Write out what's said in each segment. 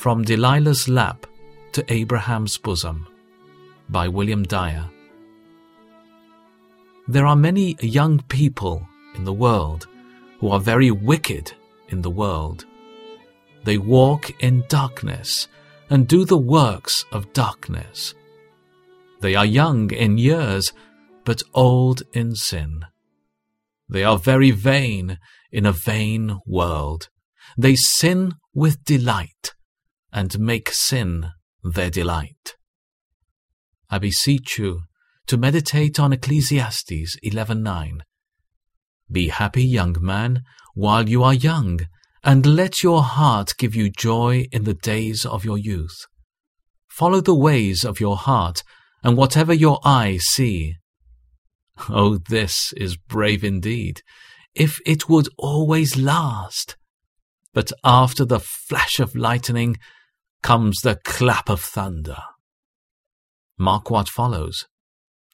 From Delilah's Lap to Abraham's Bosom by William Dyer. There are many young people in the world who are very wicked in the world. They walk in darkness and do the works of darkness. They are young in years, but old in sin. They are very vain in a vain world. They sin with delight and make sin their delight. I beseech you to meditate on Ecclesiastes 11:9. Be happy, young man, while you are young, and let your heart give you joy in the days of your youth. Follow the ways of your heart, and whatever your eye see. Oh, this is brave indeed, if it would always last. But after the flash of lightning comes the clap of thunder. Mark what follows.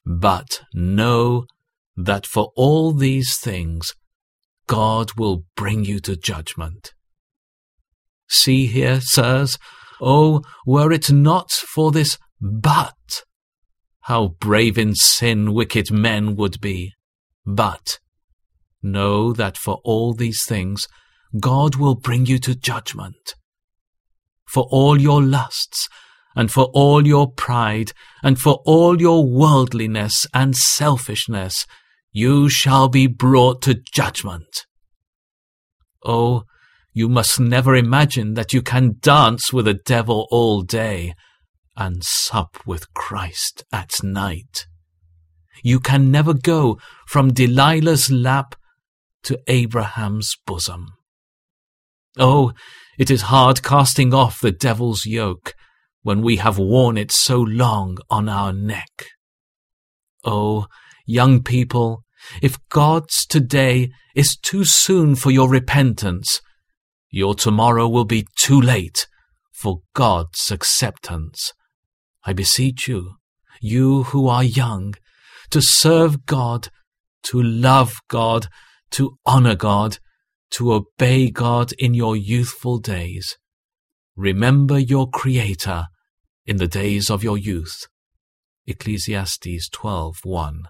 But know that for all these things God will bring you to judgment. See here, sirs, oh, were it not for this but, how brave in sin wicked men would be. But know that for all these things God will bring you to judgment. For all your lusts, and for all your pride, and for all your worldliness and selfishness, you shall be brought to judgment. Oh, you must never imagine that you can dance with the devil all day and sup with Christ at night. You can never go from Delilah's lap to Abraham's bosom. Oh, it is hard casting off the devil's yoke when we have worn it so long on our neck. Oh, young people, if God's today is too soon for your repentance, your tomorrow will be too late for God's acceptance. I beseech you, you who are young, to serve God, to love God, to honor God, to obey God in your youthful days. Remember your Creator in the days of your youth. Ecclesiastes 12:1